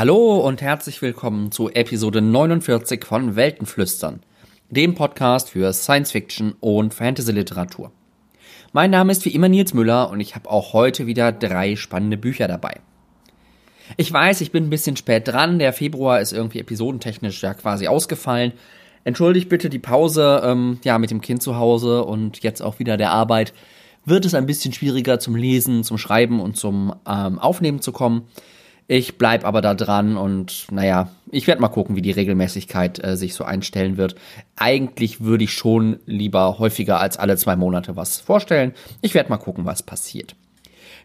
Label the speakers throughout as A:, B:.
A: Hallo und herzlich willkommen zu Episode 49 von Weltenflüstern, dem Podcast für Science Fiction und Fantasy Literatur. Mein Name ist wie immer Nils Müller und ich habe auch heute wieder drei spannende Bücher dabei. Ich weiß, ich bin ein bisschen spät dran, der Februar ist irgendwie episodentechnisch ja quasi ausgefallen. Entschuldigt bitte die Pause, ähm, ja, mit dem Kind zu Hause und jetzt auch wieder der Arbeit wird es ein bisschen schwieriger zum Lesen, zum Schreiben und zum ähm, Aufnehmen zu kommen. Ich bleib aber da dran und naja, ich werde mal gucken, wie die Regelmäßigkeit äh, sich so einstellen wird. Eigentlich würde ich schon lieber häufiger als alle zwei Monate was vorstellen. Ich werde mal gucken, was passiert.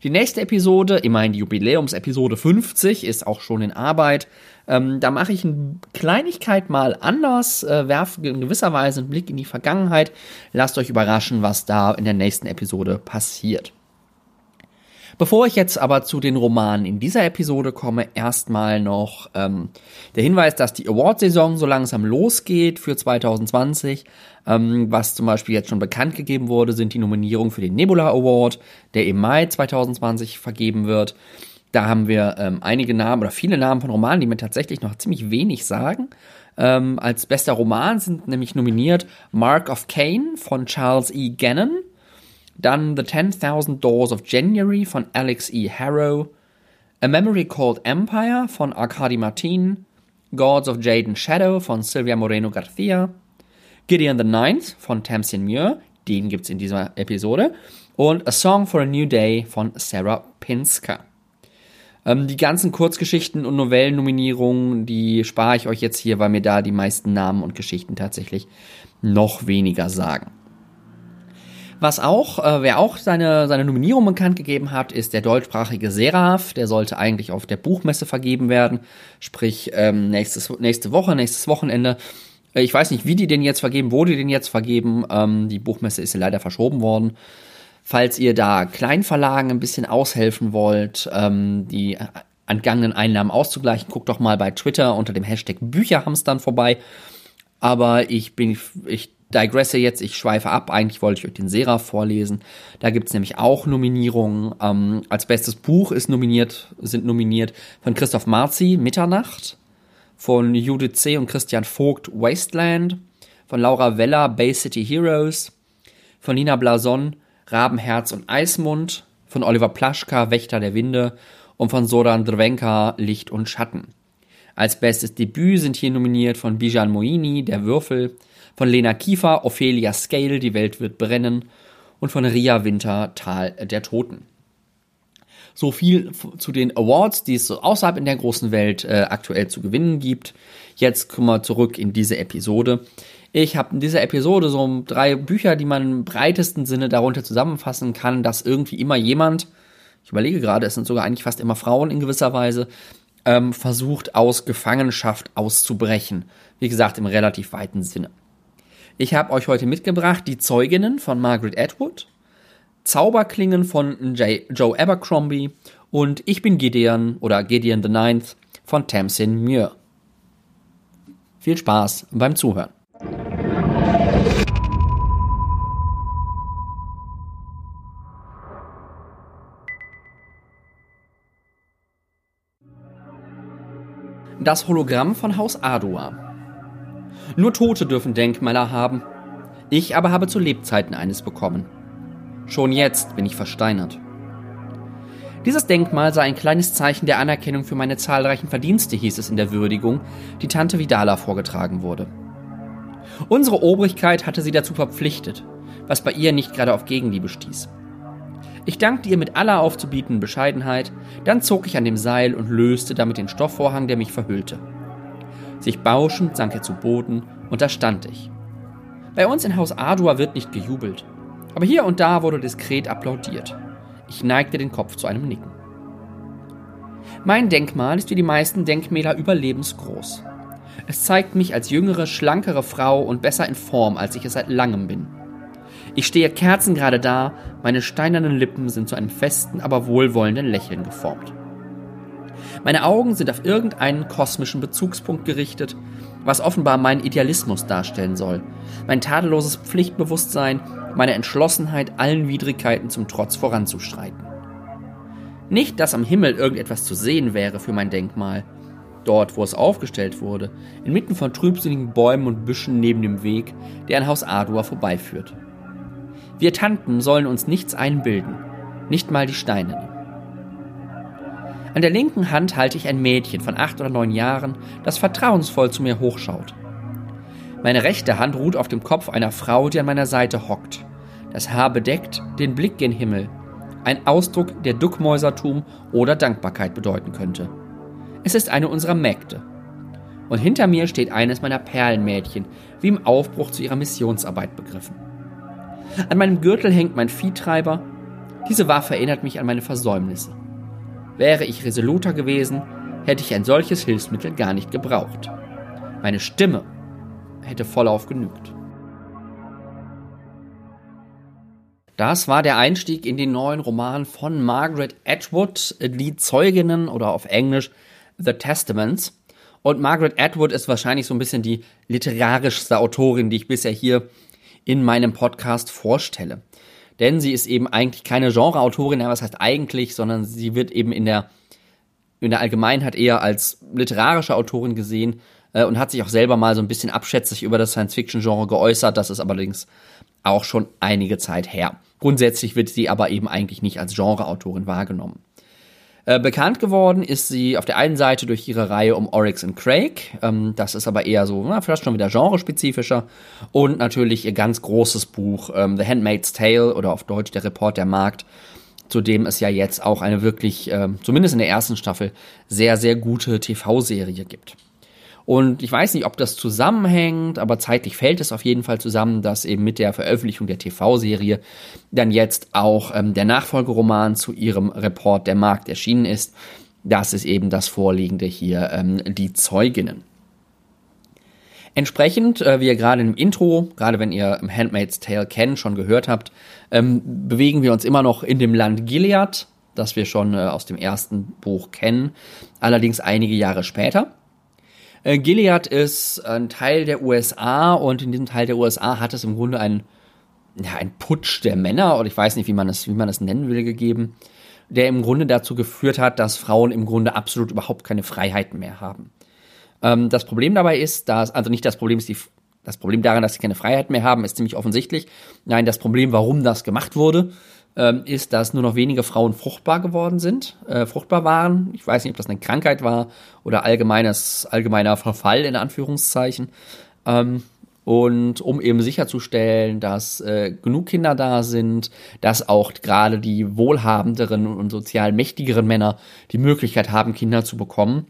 A: Die nächste Episode, immerhin die Jubiläumsepisode 50, ist auch schon in Arbeit. Ähm, da mache ich eine Kleinigkeit mal anders, äh, werfe in gewisser Weise einen Blick in die Vergangenheit. Lasst euch überraschen, was da in der nächsten Episode passiert. Bevor ich jetzt aber zu den Romanen in dieser Episode komme, erstmal noch ähm, der Hinweis, dass die Award-Saison so langsam losgeht für 2020. Ähm, was zum Beispiel jetzt schon bekannt gegeben wurde, sind die Nominierungen für den Nebula Award, der im Mai 2020 vergeben wird. Da haben wir ähm, einige Namen oder viele Namen von Romanen, die mir tatsächlich noch ziemlich wenig sagen. Ähm, als bester Roman sind nämlich nominiert Mark of Cain von Charles E. Gannon, dann The 10,000 Doors of January von Alex E. Harrow, A Memory Called Empire von Arkady Martin, Gods of Jade and Shadow von Silvia Moreno Garcia, Gideon the Ninth von Tamsin Muir, den gibt's in dieser Episode, und A Song for a New Day von Sarah Pinska. Ähm, die ganzen Kurzgeschichten und Novellennominierungen, die spare ich euch jetzt hier, weil mir da die meisten Namen und Geschichten tatsächlich noch weniger sagen. Was auch, äh, wer auch seine, seine Nominierung bekannt gegeben hat, ist der deutschsprachige Seraph. Der sollte eigentlich auf der Buchmesse vergeben werden. Sprich, ähm, nächstes, nächste Woche, nächstes Wochenende. Äh, ich weiß nicht, wie die den jetzt vergeben, wo die den jetzt vergeben. Ähm, die Buchmesse ist ja leider verschoben worden. Falls ihr da Kleinverlagen ein bisschen aushelfen wollt, ähm, die entgangenen Einnahmen auszugleichen, guckt doch mal bei Twitter unter dem Hashtag Bücherhamstern vorbei. Aber ich bin, ich digresse jetzt, ich schweife ab. Eigentlich wollte ich euch den Seraph vorlesen. Da gibt's nämlich auch Nominierungen. Ähm, als bestes Buch ist nominiert, sind nominiert von Christoph Marzi, Mitternacht, von Judith C. und Christian Vogt, Wasteland, von Laura Weller, Bay City Heroes, von Nina Blason, Rabenherz und Eismund, von Oliver Plaschka, Wächter der Winde und von Soran Drvenka, Licht und Schatten. Als bestes Debüt sind hier nominiert von Bijan Moini, Der Würfel, von Lena Kiefer, Ophelia Scale, Die Welt wird brennen und von Ria Winter, Tal der Toten. So viel zu den Awards, die es außerhalb in der großen Welt äh, aktuell zu gewinnen gibt. Jetzt kommen wir zurück in diese Episode. Ich habe in dieser Episode so drei Bücher, die man im breitesten Sinne darunter zusammenfassen kann, dass irgendwie immer jemand, ich überlege gerade, es sind sogar eigentlich fast immer Frauen in gewisser Weise, ähm, versucht aus Gefangenschaft auszubrechen. Wie gesagt, im relativ weiten Sinne. Ich habe euch heute mitgebracht die Zeuginnen von Margaret Atwood, Zauberklingen von J Joe Abercrombie und Ich bin Gideon oder Gideon the Ninth von Tamsin Muir. Viel Spaß beim Zuhören. Das Hologramm von Haus Adua nur Tote dürfen Denkmäler haben. Ich aber habe zu Lebzeiten eines bekommen. Schon jetzt bin ich versteinert. Dieses Denkmal sei ein kleines Zeichen der Anerkennung für meine zahlreichen Verdienste, hieß es in der Würdigung, die Tante Vidala vorgetragen wurde. Unsere Obrigkeit hatte sie dazu verpflichtet, was bei ihr nicht gerade auf Gegenliebe stieß. Ich dankte ihr mit aller aufzubietenden Bescheidenheit, dann zog ich an dem Seil und löste damit den Stoffvorhang, der mich verhüllte. Sich bauschend sank er zu Boden und da stand ich. Bei uns in Haus Ardua wird nicht gejubelt, aber hier und da wurde diskret applaudiert. Ich neigte den Kopf zu einem Nicken. Mein Denkmal ist wie die meisten Denkmäler überlebensgroß. Es zeigt mich als jüngere, schlankere Frau und besser in Form, als ich es seit langem bin. Ich stehe kerzengerade da, meine steinernen Lippen sind zu einem festen, aber wohlwollenden Lächeln geformt. Meine Augen sind auf irgendeinen kosmischen Bezugspunkt gerichtet, was offenbar meinen Idealismus darstellen soll. Mein tadelloses Pflichtbewusstsein, meine Entschlossenheit, allen Widrigkeiten zum Trotz voranzuschreiten. Nicht, dass am Himmel irgendetwas zu sehen wäre für mein Denkmal. dort, wo es aufgestellt wurde, inmitten von trübsinnigen Bäumen und Büschen neben dem Weg, der an Haus Ardua vorbeiführt. Wir Tanten sollen uns nichts einbilden, nicht mal die Steinerne. An der linken Hand halte ich ein Mädchen von acht oder neun Jahren, das vertrauensvoll zu mir hochschaut. Meine rechte Hand ruht auf dem Kopf einer Frau, die an meiner Seite hockt. Das Haar bedeckt, den Blick gen Himmel. Ein Ausdruck, der Duckmäusertum oder Dankbarkeit bedeuten könnte. Es ist eine unserer Mägde. Und hinter mir steht eines meiner Perlenmädchen, wie im Aufbruch zu ihrer Missionsarbeit begriffen. An meinem Gürtel hängt mein Viehtreiber. Diese Waffe erinnert mich an meine Versäumnisse. Wäre ich resoluter gewesen, hätte ich ein solches Hilfsmittel gar nicht gebraucht. Meine Stimme hätte vollauf genügt. Das war der Einstieg in den neuen Roman von Margaret Atwood, Die Zeuginnen oder auf Englisch The Testaments. Und Margaret Atwood ist wahrscheinlich so ein bisschen die literarischste Autorin, die ich bisher hier in meinem Podcast vorstelle denn sie ist eben eigentlich keine Genreautorin, was heißt eigentlich, sondern sie wird eben in der, in der Allgemeinheit eher als literarische Autorin gesehen äh, und hat sich auch selber mal so ein bisschen abschätzig über das Science-Fiction-Genre geäußert. Das ist allerdings auch schon einige Zeit her. Grundsätzlich wird sie aber eben eigentlich nicht als Genreautorin wahrgenommen. Äh, bekannt geworden ist sie auf der einen Seite durch ihre Reihe um Oryx und Craig. Ähm, das ist aber eher so, na, vielleicht schon wieder genrespezifischer. Und natürlich ihr ganz großes Buch ähm, The Handmaid's Tale oder auf Deutsch Der Report der Markt, zu dem es ja jetzt auch eine wirklich, äh, zumindest in der ersten Staffel, sehr, sehr gute TV-Serie gibt. Und ich weiß nicht, ob das zusammenhängt, aber zeitlich fällt es auf jeden Fall zusammen, dass eben mit der Veröffentlichung der TV-Serie dann jetzt auch ähm, der Nachfolgeroman zu ihrem Report Der Markt erschienen ist. Das ist eben das Vorliegende hier, ähm, die Zeuginnen. Entsprechend, äh, wie ihr gerade im Intro, gerade wenn ihr Handmaid's Tale kennt, schon gehört habt, ähm, bewegen wir uns immer noch in dem Land Gilead, das wir schon äh, aus dem ersten Buch kennen, allerdings einige Jahre später. Äh, Gilead ist ein Teil der USA und in diesem Teil der USA hat es im Grunde einen, ja, einen Putsch der Männer, oder ich weiß nicht, wie man es, wie man es nennen will, gegeben, der im Grunde dazu geführt hat, dass Frauen im Grunde absolut überhaupt keine Freiheiten mehr haben. Ähm, das Problem dabei ist, dass, also nicht das Problem ist die, das Problem daran, dass sie keine Freiheit mehr haben, ist ziemlich offensichtlich. Nein, das Problem, warum das gemacht wurde, ähm, ist, dass nur noch wenige Frauen fruchtbar geworden sind, äh, fruchtbar waren. Ich weiß nicht, ob das eine Krankheit war oder allgemeines, allgemeiner Verfall in Anführungszeichen. Ähm, und um eben sicherzustellen, dass äh, genug Kinder da sind, dass auch gerade die wohlhabenderen und sozial mächtigeren Männer die Möglichkeit haben, Kinder zu bekommen,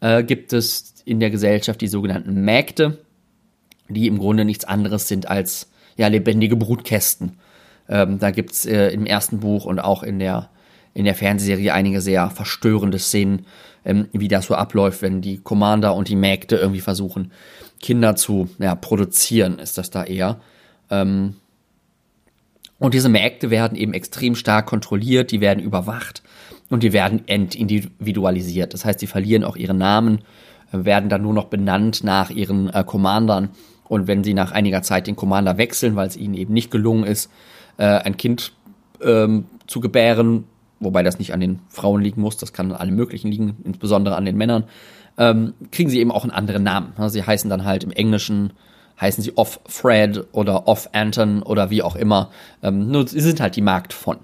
A: äh, gibt es in der Gesellschaft die sogenannten Mägde, die im Grunde nichts anderes sind als ja lebendige Brutkästen. Ähm, da gibt's äh, im ersten Buch und auch in der, in der Fernsehserie einige sehr verstörende Szenen, ähm, wie das so abläuft, wenn die Commander und die Mägde irgendwie versuchen, Kinder zu ja, produzieren, ist das da eher. Ähm, und diese Mägde werden eben extrem stark kontrolliert, die werden überwacht und die werden entindividualisiert. Das heißt, sie verlieren auch ihre Namen, äh, werden dann nur noch benannt nach ihren äh, Commandern. Und wenn sie nach einiger Zeit den Commander wechseln, weil es ihnen eben nicht gelungen ist, äh, ein Kind ähm, zu gebären, wobei das nicht an den Frauen liegen muss, das kann an allen möglichen liegen, insbesondere an den Männern, ähm, kriegen sie eben auch einen anderen Namen. Sie heißen dann halt im Englischen, heißen sie Off Fred oder Off Anton oder wie auch immer. Ähm, nur sie sind halt die Markt von.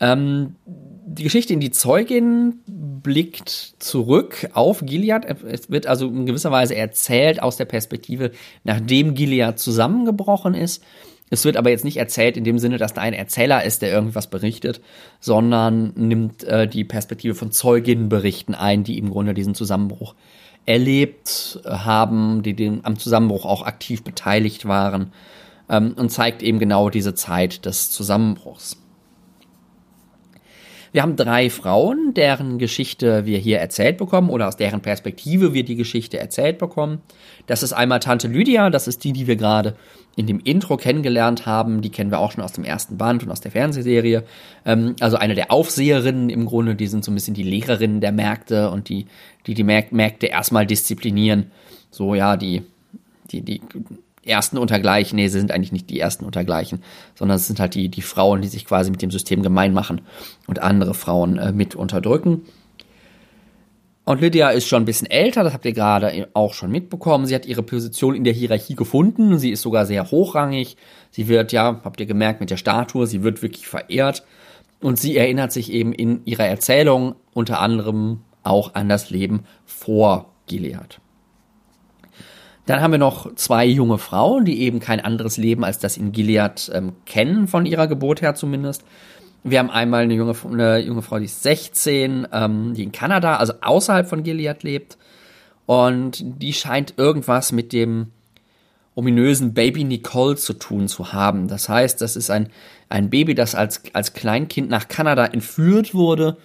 A: Ähm, die Geschichte in die Zeugin blickt zurück auf Gilead. Es wird also in gewisser Weise erzählt aus der Perspektive, nachdem Gilead zusammengebrochen ist. Es wird aber jetzt nicht erzählt in dem Sinne, dass da ein Erzähler ist, der irgendwas berichtet, sondern nimmt äh, die Perspektive von Zeuginnenberichten ein, die im Grunde diesen Zusammenbruch erlebt haben, die dem, am Zusammenbruch auch aktiv beteiligt waren ähm, und zeigt eben genau diese Zeit des Zusammenbruchs. Wir haben drei Frauen, deren Geschichte wir hier erzählt bekommen oder aus deren Perspektive wir die Geschichte erzählt bekommen. Das ist einmal Tante Lydia, das ist die, die wir gerade in dem Intro kennengelernt haben. Die kennen wir auch schon aus dem ersten Band und aus der Fernsehserie. Ähm, also eine der Aufseherinnen im Grunde, die sind so ein bisschen die Lehrerinnen der Märkte und die, die die Märkte erstmal disziplinieren. So, ja, die, die, die ersten untergleichen, nee, sie sind eigentlich nicht die ersten untergleichen, sondern es sind halt die, die Frauen, die sich quasi mit dem System gemein machen und andere Frauen äh, mit unterdrücken. Und Lydia ist schon ein bisschen älter, das habt ihr gerade auch schon mitbekommen. Sie hat ihre Position in der Hierarchie gefunden. Sie ist sogar sehr hochrangig. Sie wird, ja, habt ihr gemerkt, mit der Statue, sie wird wirklich verehrt. Und sie erinnert sich eben in ihrer Erzählung unter anderem auch an das Leben vor Gilead. Dann haben wir noch zwei junge Frauen, die eben kein anderes Leben als das in Gilead ähm, kennen, von ihrer Geburt her zumindest. Wir haben einmal eine junge, eine junge Frau, die ist 16, ähm, die in Kanada, also außerhalb von Gilead lebt. Und die scheint irgendwas mit dem ominösen Baby Nicole zu tun zu haben. Das heißt, das ist ein, ein Baby, das als, als Kleinkind nach Kanada entführt wurde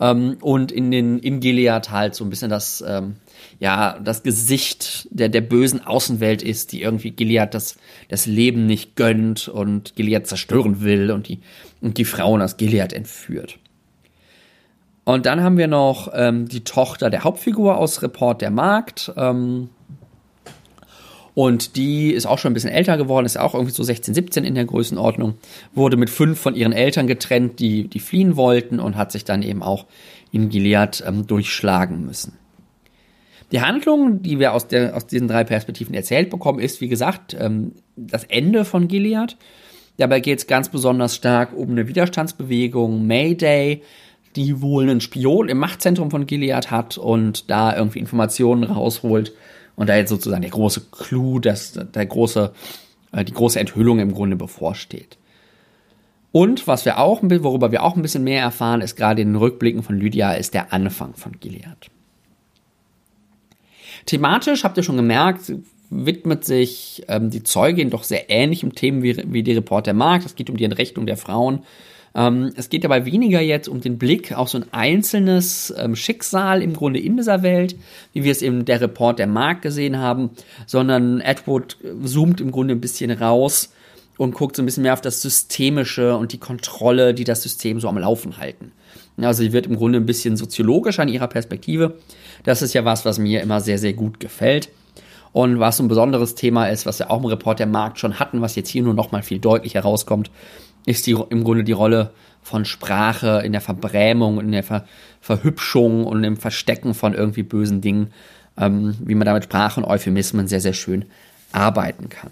A: ähm, und in den in Gilead halt so ein bisschen das ähm, ja das Gesicht der der bösen Außenwelt ist, die irgendwie Gilead das das Leben nicht gönnt und Gilead zerstören will und die und die Frauen aus Gilead entführt. Und dann haben wir noch ähm, die Tochter der Hauptfigur aus Report der Markt. Ähm, und die ist auch schon ein bisschen älter geworden, ist auch irgendwie so 16, 17 in der Größenordnung. Wurde mit fünf von ihren Eltern getrennt, die, die fliehen wollten und hat sich dann eben auch in Gilead ähm, durchschlagen müssen. Die Handlung, die wir aus, der, aus diesen drei Perspektiven erzählt bekommen, ist, wie gesagt, ähm, das Ende von Gilead. Dabei geht es ganz besonders stark um eine Widerstandsbewegung, Mayday, die wohl einen Spion im Machtzentrum von Gilead hat und da irgendwie Informationen rausholt und da jetzt sozusagen der große Clou, dass der große, äh, die große Enthüllung im Grunde bevorsteht. Und was wir auch, worüber wir auch ein bisschen mehr erfahren, ist gerade in den Rückblicken von Lydia, ist der Anfang von Gilead. Thematisch habt ihr schon gemerkt, widmet sich ähm, die Zeugin doch sehr ähnlichen Themen wie, wie die Reporter Markt. Es geht um die Entrechtung der Frauen. Ähm, es geht dabei weniger jetzt um den Blick auf so ein einzelnes ähm, Schicksal im Grunde in dieser Welt, wie wir es in der Report der Markt gesehen haben, sondern Edward zoomt im Grunde ein bisschen raus und guckt so ein bisschen mehr auf das Systemische und die Kontrolle, die das System so am Laufen halten. Also sie wird im Grunde ein bisschen soziologisch an ihrer Perspektive. Das ist ja was, was mir immer sehr, sehr gut gefällt. Und was ein besonderes Thema ist, was wir auch im Report der Markt schon hatten, was jetzt hier nur noch mal viel deutlicher rauskommt, ist die, im Grunde die Rolle von Sprache in der Verbrämung, in der Ver Verhübschung und im Verstecken von irgendwie bösen Dingen, ähm, wie man da mit Sprache und Euphemismen sehr, sehr schön arbeiten kann.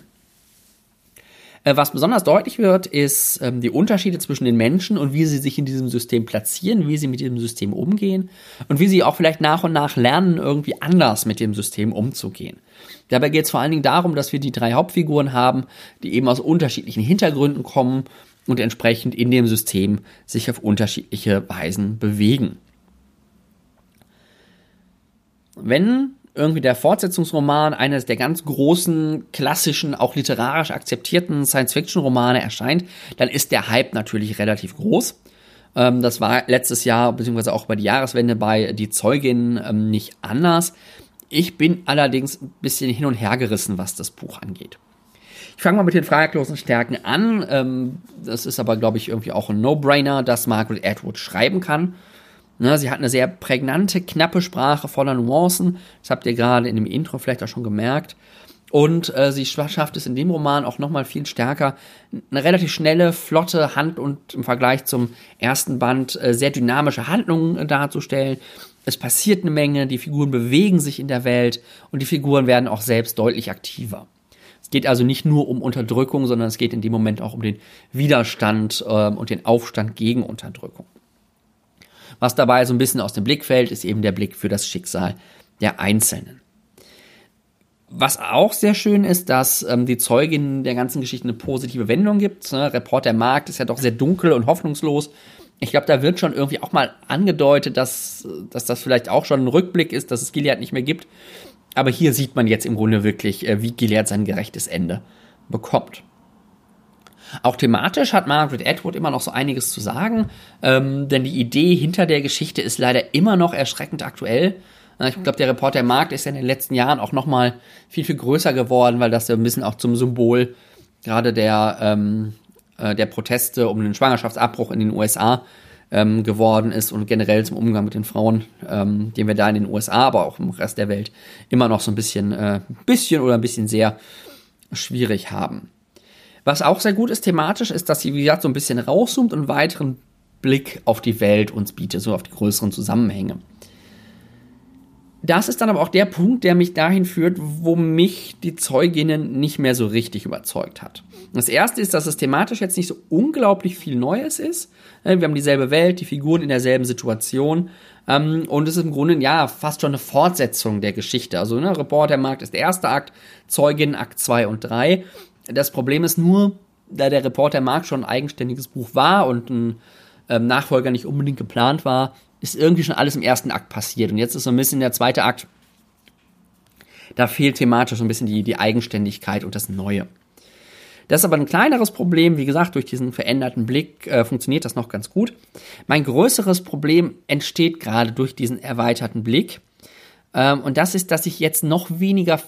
A: Äh, was besonders deutlich wird, ist ähm, die Unterschiede zwischen den Menschen und wie sie sich in diesem System platzieren, wie sie mit diesem System umgehen und wie sie auch vielleicht nach und nach lernen, irgendwie anders mit dem System umzugehen. Dabei geht es vor allen Dingen darum, dass wir die drei Hauptfiguren haben, die eben aus unterschiedlichen Hintergründen kommen und entsprechend in dem System sich auf unterschiedliche Weisen bewegen. Wenn irgendwie der Fortsetzungsroman eines der ganz großen, klassischen, auch literarisch akzeptierten Science-Fiction-Romane erscheint, dann ist der Hype natürlich relativ groß. Ähm, das war letztes Jahr, beziehungsweise auch bei der Jahreswende bei Die Zeugin ähm, nicht anders. Ich bin allerdings ein bisschen hin und her gerissen, was das Buch angeht. Ich fange mal mit den fraglosen Stärken an. Ähm, das ist aber, glaube ich, irgendwie auch ein No-Brainer, dass Margaret Atwood schreiben kann. Ne, sie hat eine sehr prägnante, knappe Sprache voller Nuancen. Das habt ihr gerade in dem Intro vielleicht auch schon gemerkt. Und äh, sie schafft es in dem Roman auch nochmal viel stärker, eine relativ schnelle, flotte Hand und im Vergleich zum ersten Band äh, sehr dynamische Handlungen äh, darzustellen. Es passiert eine Menge, die Figuren bewegen sich in der Welt und die Figuren werden auch selbst deutlich aktiver. Es geht also nicht nur um Unterdrückung, sondern es geht in dem Moment auch um den Widerstand äh, und den Aufstand gegen Unterdrückung. Was dabei so ein bisschen aus dem Blick fällt, ist eben der Blick für das Schicksal der Einzelnen. Was auch sehr schön ist, dass ähm, die Zeugin der ganzen Geschichte eine positive Wendung gibt. Ne? Report der Markt ist ja doch sehr dunkel und hoffnungslos. Ich glaube, da wird schon irgendwie auch mal angedeutet, dass, dass das vielleicht auch schon ein Rückblick ist, dass es Gilead nicht mehr gibt. Aber hier sieht man jetzt im Grunde wirklich, äh, wie Gilead sein gerechtes Ende bekommt. Auch thematisch hat Margaret Atwood immer noch so einiges zu sagen, ähm, denn die Idee hinter der Geschichte ist leider immer noch erschreckend aktuell. Ich glaube, der Reporter Markt ist ja in den letzten Jahren auch noch mal viel, viel größer geworden, weil das ja ein bisschen auch zum Symbol gerade der, ähm, äh, der Proteste um den Schwangerschaftsabbruch in den USA ähm, geworden ist und generell zum Umgang mit den Frauen, ähm, den wir da in den USA, aber auch im Rest der Welt immer noch so ein bisschen, äh, bisschen oder ein bisschen sehr schwierig haben. Was auch sehr gut ist thematisch, ist, dass sie, wie gesagt, so ein bisschen rauszoomt und einen weiteren Blick auf die Welt uns bietet, so auf die größeren Zusammenhänge. das ist dann aber auch der Punkt, der mich dahin führt, wo mich die Zeuginnen nicht mehr so richtig überzeugt hat. Das erste ist, dass es thematisch jetzt nicht so unglaublich viel Neues ist. Äh, wir haben dieselbe Welt, die Figuren in derselben Situation. Ähm, und es ist im Grunde, ja, fast schon eine Fortsetzung der Geschichte. Also, ne, Reportermarkt ist der erste Akt, Zeugin Akt 2 und 3. Das Problem ist nur, da der Reportermarkt schon ein eigenständiges Buch war und ein ähm, Nachfolger nicht unbedingt geplant war, ist irgendwie schon alles im ersten Akt passiert. Und jetzt ist so ein bisschen der zweite Akt. Da fehlt thematisch so ein bisschen die, die Eigenständigkeit und das Neue. Das ist aber ein kleineres Problem. Wie gesagt, durch diesen veränderten Blick äh, funktioniert das noch ganz gut. Mein größeres Problem entsteht gerade durch diesen erweiterten Blick. Ähm, und das ist, dass ich jetzt noch weniger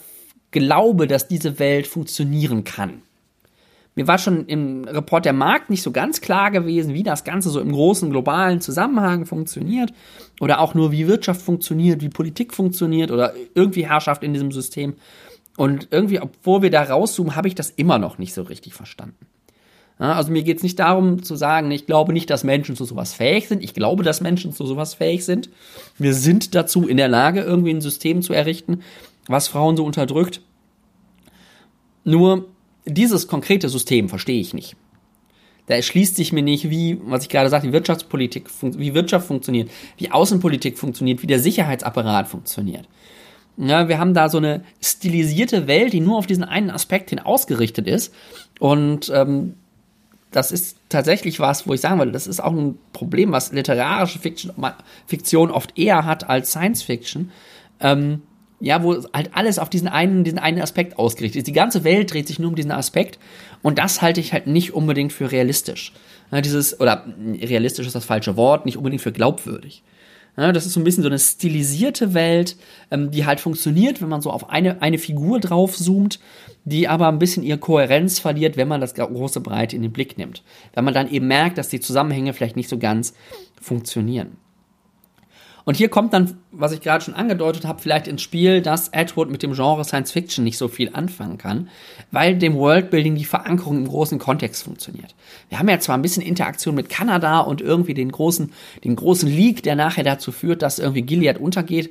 A: glaube, dass diese Welt funktionieren kann. Mir war schon im Report der Markt nicht so ganz klar gewesen, wie das Ganze so im großen globalen Zusammenhang funktioniert oder auch nur wie Wirtschaft funktioniert, wie Politik funktioniert oder irgendwie Herrschaft in diesem System. Und irgendwie, obwohl wir da rauszoomen, habe ich das immer noch nicht so richtig verstanden. Also mir geht es nicht darum zu sagen, ich glaube nicht, dass Menschen zu sowas fähig sind. Ich glaube, dass Menschen zu sowas fähig sind. Wir sind dazu in der Lage, irgendwie ein System zu errichten, was Frauen so unterdrückt. Nur dieses konkrete System verstehe ich nicht. Da erschließt sich mir nicht, wie, was ich gerade sagte, wie Wirtschaftspolitik, wie Wirtschaft funktioniert, wie Außenpolitik funktioniert, wie der Sicherheitsapparat funktioniert. Ja, wir haben da so eine stilisierte Welt, die nur auf diesen einen Aspekt hin ausgerichtet ist. Und ähm, das ist tatsächlich was, wo ich sagen würde, das ist auch ein Problem, was literarische Fiction, Fiktion oft eher hat als Science Fiction. Ähm, ja, wo halt alles auf diesen einen, diesen einen Aspekt ausgerichtet ist. Die ganze Welt dreht sich nur um diesen Aspekt und das halte ich halt nicht unbedingt für realistisch. Ja, dieses, oder realistisch ist das falsche Wort, nicht unbedingt für glaubwürdig. Ja, das ist so ein bisschen so eine stilisierte Welt, ähm, die halt funktioniert, wenn man so auf eine, eine Figur drauf zoomt, die aber ein bisschen ihre Kohärenz verliert, wenn man das große Breite in den Blick nimmt. Wenn man dann eben merkt, dass die Zusammenhänge vielleicht nicht so ganz funktionieren. Und hier kommt dann, was ich gerade schon angedeutet habe, vielleicht ins Spiel, dass Edward mit dem Genre Science Fiction nicht so viel anfangen kann, weil dem Worldbuilding die Verankerung im großen Kontext funktioniert. Wir haben ja zwar ein bisschen Interaktion mit Kanada und irgendwie den großen, den großen Leak, der nachher dazu führt, dass irgendwie Gilead untergeht,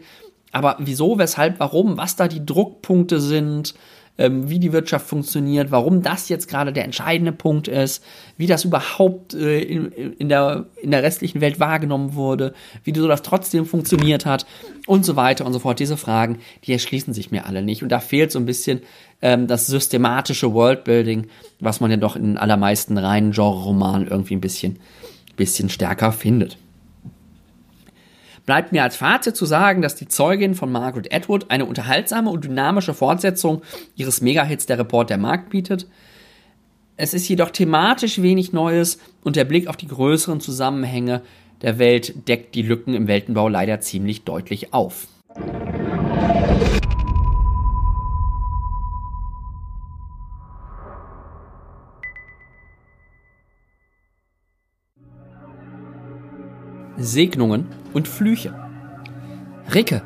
A: aber wieso, weshalb, warum, was da die Druckpunkte sind, ähm, wie die Wirtschaft funktioniert, warum das jetzt gerade der entscheidende Punkt ist, wie das überhaupt äh, in, in, der, in der restlichen Welt wahrgenommen wurde, wie so das trotzdem funktioniert hat und so weiter und so fort. Diese Fragen, die erschließen sich mir alle nicht. Und da fehlt so ein bisschen ähm, das systematische Worldbuilding, was man ja doch in allermeisten reinen Genre-Romanen irgendwie ein bisschen, bisschen stärker findet. Bleibt mir als Fazit zu sagen, dass die Zeugin von Margaret Atwood eine unterhaltsame und dynamische Fortsetzung ihres Megahits Der Report der Markt bietet. Es ist jedoch thematisch wenig Neues und der Blick auf die größeren Zusammenhänge der Welt deckt die Lücken im Weltenbau leider ziemlich deutlich auf. Segnungen und Flüche. Ricke!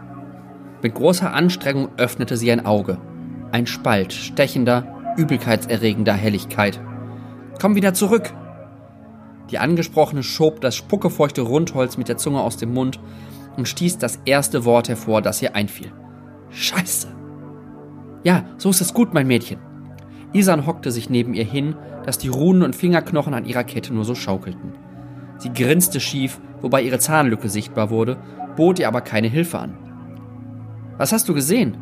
A: Mit großer Anstrengung öffnete sie ein Auge. Ein Spalt stechender, übelkeitserregender Helligkeit. Komm wieder zurück! Die Angesprochene schob das spuckefeuchte Rundholz mit der Zunge aus dem Mund und stieß das erste Wort hervor, das ihr einfiel. Scheiße! Ja, so ist es gut, mein Mädchen. Isan hockte sich neben ihr hin, dass die Runen und Fingerknochen an ihrer Kette nur so schaukelten. Sie grinste schief, wobei ihre Zahnlücke sichtbar wurde, bot ihr aber keine Hilfe an. Was hast du gesehen?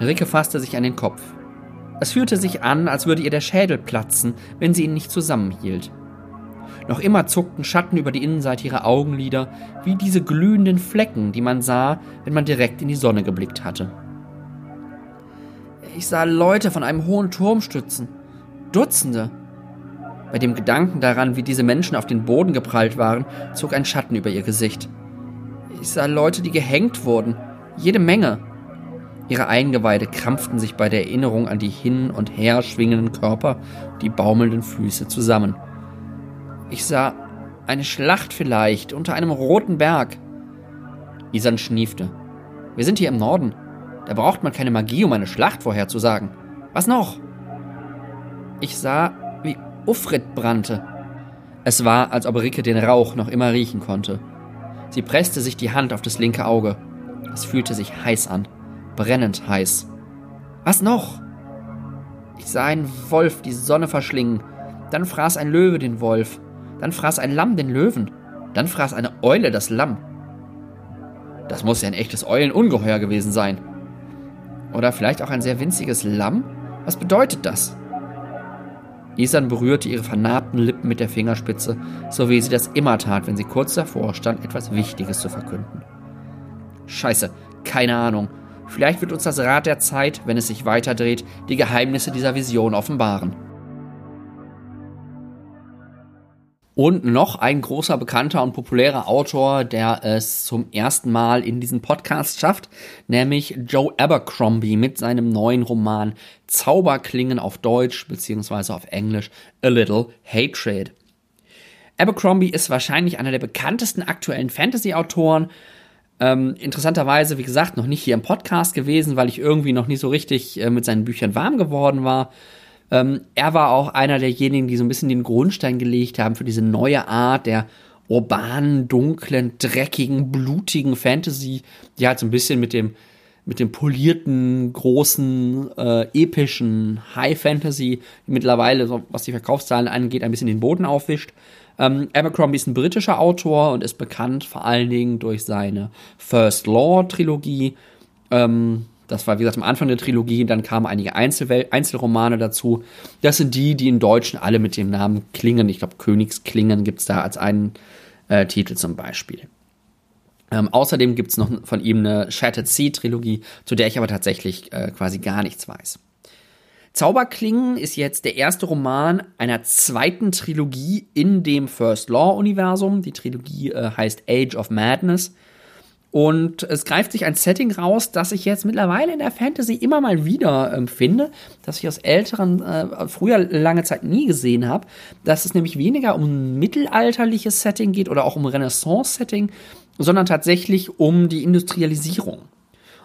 A: Ricke fasste sich an den Kopf. Es fühlte sich an, als würde ihr der Schädel platzen, wenn sie ihn nicht zusammenhielt. Noch immer zuckten Schatten über die Innenseite ihrer Augenlider, wie diese glühenden Flecken, die man sah, wenn man direkt in die Sonne geblickt hatte. Ich sah Leute von einem hohen Turm stützen. Dutzende. Bei dem Gedanken daran, wie diese Menschen auf den Boden geprallt waren, zog ein Schatten über ihr Gesicht. Ich sah Leute, die gehängt wurden. Jede Menge. Ihre Eingeweide krampften sich bei der Erinnerung an die hin und her schwingenden Körper, die baumelnden Füße zusammen. Ich sah eine Schlacht vielleicht unter einem roten Berg. Isan schniefte. Wir sind hier im Norden. Da braucht man keine Magie, um eine Schlacht vorherzusagen. Was noch? Ich sah Ufrit brannte. Es war, als ob Ricke den Rauch noch immer riechen konnte. Sie presste sich die Hand auf das linke Auge. Es fühlte sich heiß an, brennend heiß. Was noch? Ich sah einen Wolf die Sonne verschlingen. Dann fraß ein Löwe den Wolf. Dann fraß ein Lamm den Löwen. Dann fraß eine Eule das Lamm. Das muss ja ein echtes Eulenungeheuer gewesen sein. Oder vielleicht auch ein sehr winziges Lamm? Was bedeutet das? Isan berührte ihre vernarbten Lippen mit der Fingerspitze, so wie sie das immer tat, wenn sie kurz davor stand, etwas Wichtiges zu verkünden. Scheiße, keine Ahnung. Vielleicht wird uns das Rad der Zeit, wenn es sich weiterdreht, die Geheimnisse dieser Vision offenbaren. Und noch ein großer, bekannter und populärer Autor, der es zum ersten Mal in diesen Podcast schafft, nämlich Joe Abercrombie mit seinem neuen Roman Zauberklingen auf Deutsch beziehungsweise auf Englisch A Little Hatred. Abercrombie ist wahrscheinlich einer der bekanntesten aktuellen Fantasy-Autoren. Ähm, interessanterweise, wie gesagt, noch nicht hier im Podcast gewesen, weil ich irgendwie noch nie so richtig äh, mit seinen Büchern warm geworden war. Ähm, er war auch einer derjenigen, die so ein bisschen den Grundstein gelegt haben für diese neue Art der urbanen, dunklen, dreckigen, blutigen Fantasy, die halt so ein bisschen mit dem mit dem polierten, großen, äh, epischen High Fantasy mittlerweile, so, was die Verkaufszahlen angeht, ein bisschen den Boden aufwischt. Ähm, Abercrombie ist ein britischer Autor und ist bekannt vor allen Dingen durch seine First Law Trilogie. Ähm, das war, wie gesagt, am Anfang der Trilogie. Dann kamen einige Einzelwel Einzelromane dazu. Das sind die, die in Deutschen alle mit dem Namen Klingen. Ich glaube, Königsklingen gibt es da als einen äh, Titel zum Beispiel. Ähm, außerdem gibt es noch von ihm eine Shattered Sea Trilogie, zu der ich aber tatsächlich äh, quasi gar nichts weiß. Zauberklingen ist jetzt der erste Roman einer zweiten Trilogie in dem First Law Universum. Die Trilogie äh, heißt Age of Madness. Und es greift sich ein Setting raus, das ich jetzt mittlerweile in der Fantasy immer mal wieder ähm, finde, das ich aus älteren, äh, früher lange Zeit nie gesehen habe, dass es nämlich weniger um ein mittelalterliches Setting geht oder auch um Renaissance-Setting, sondern tatsächlich um die Industrialisierung.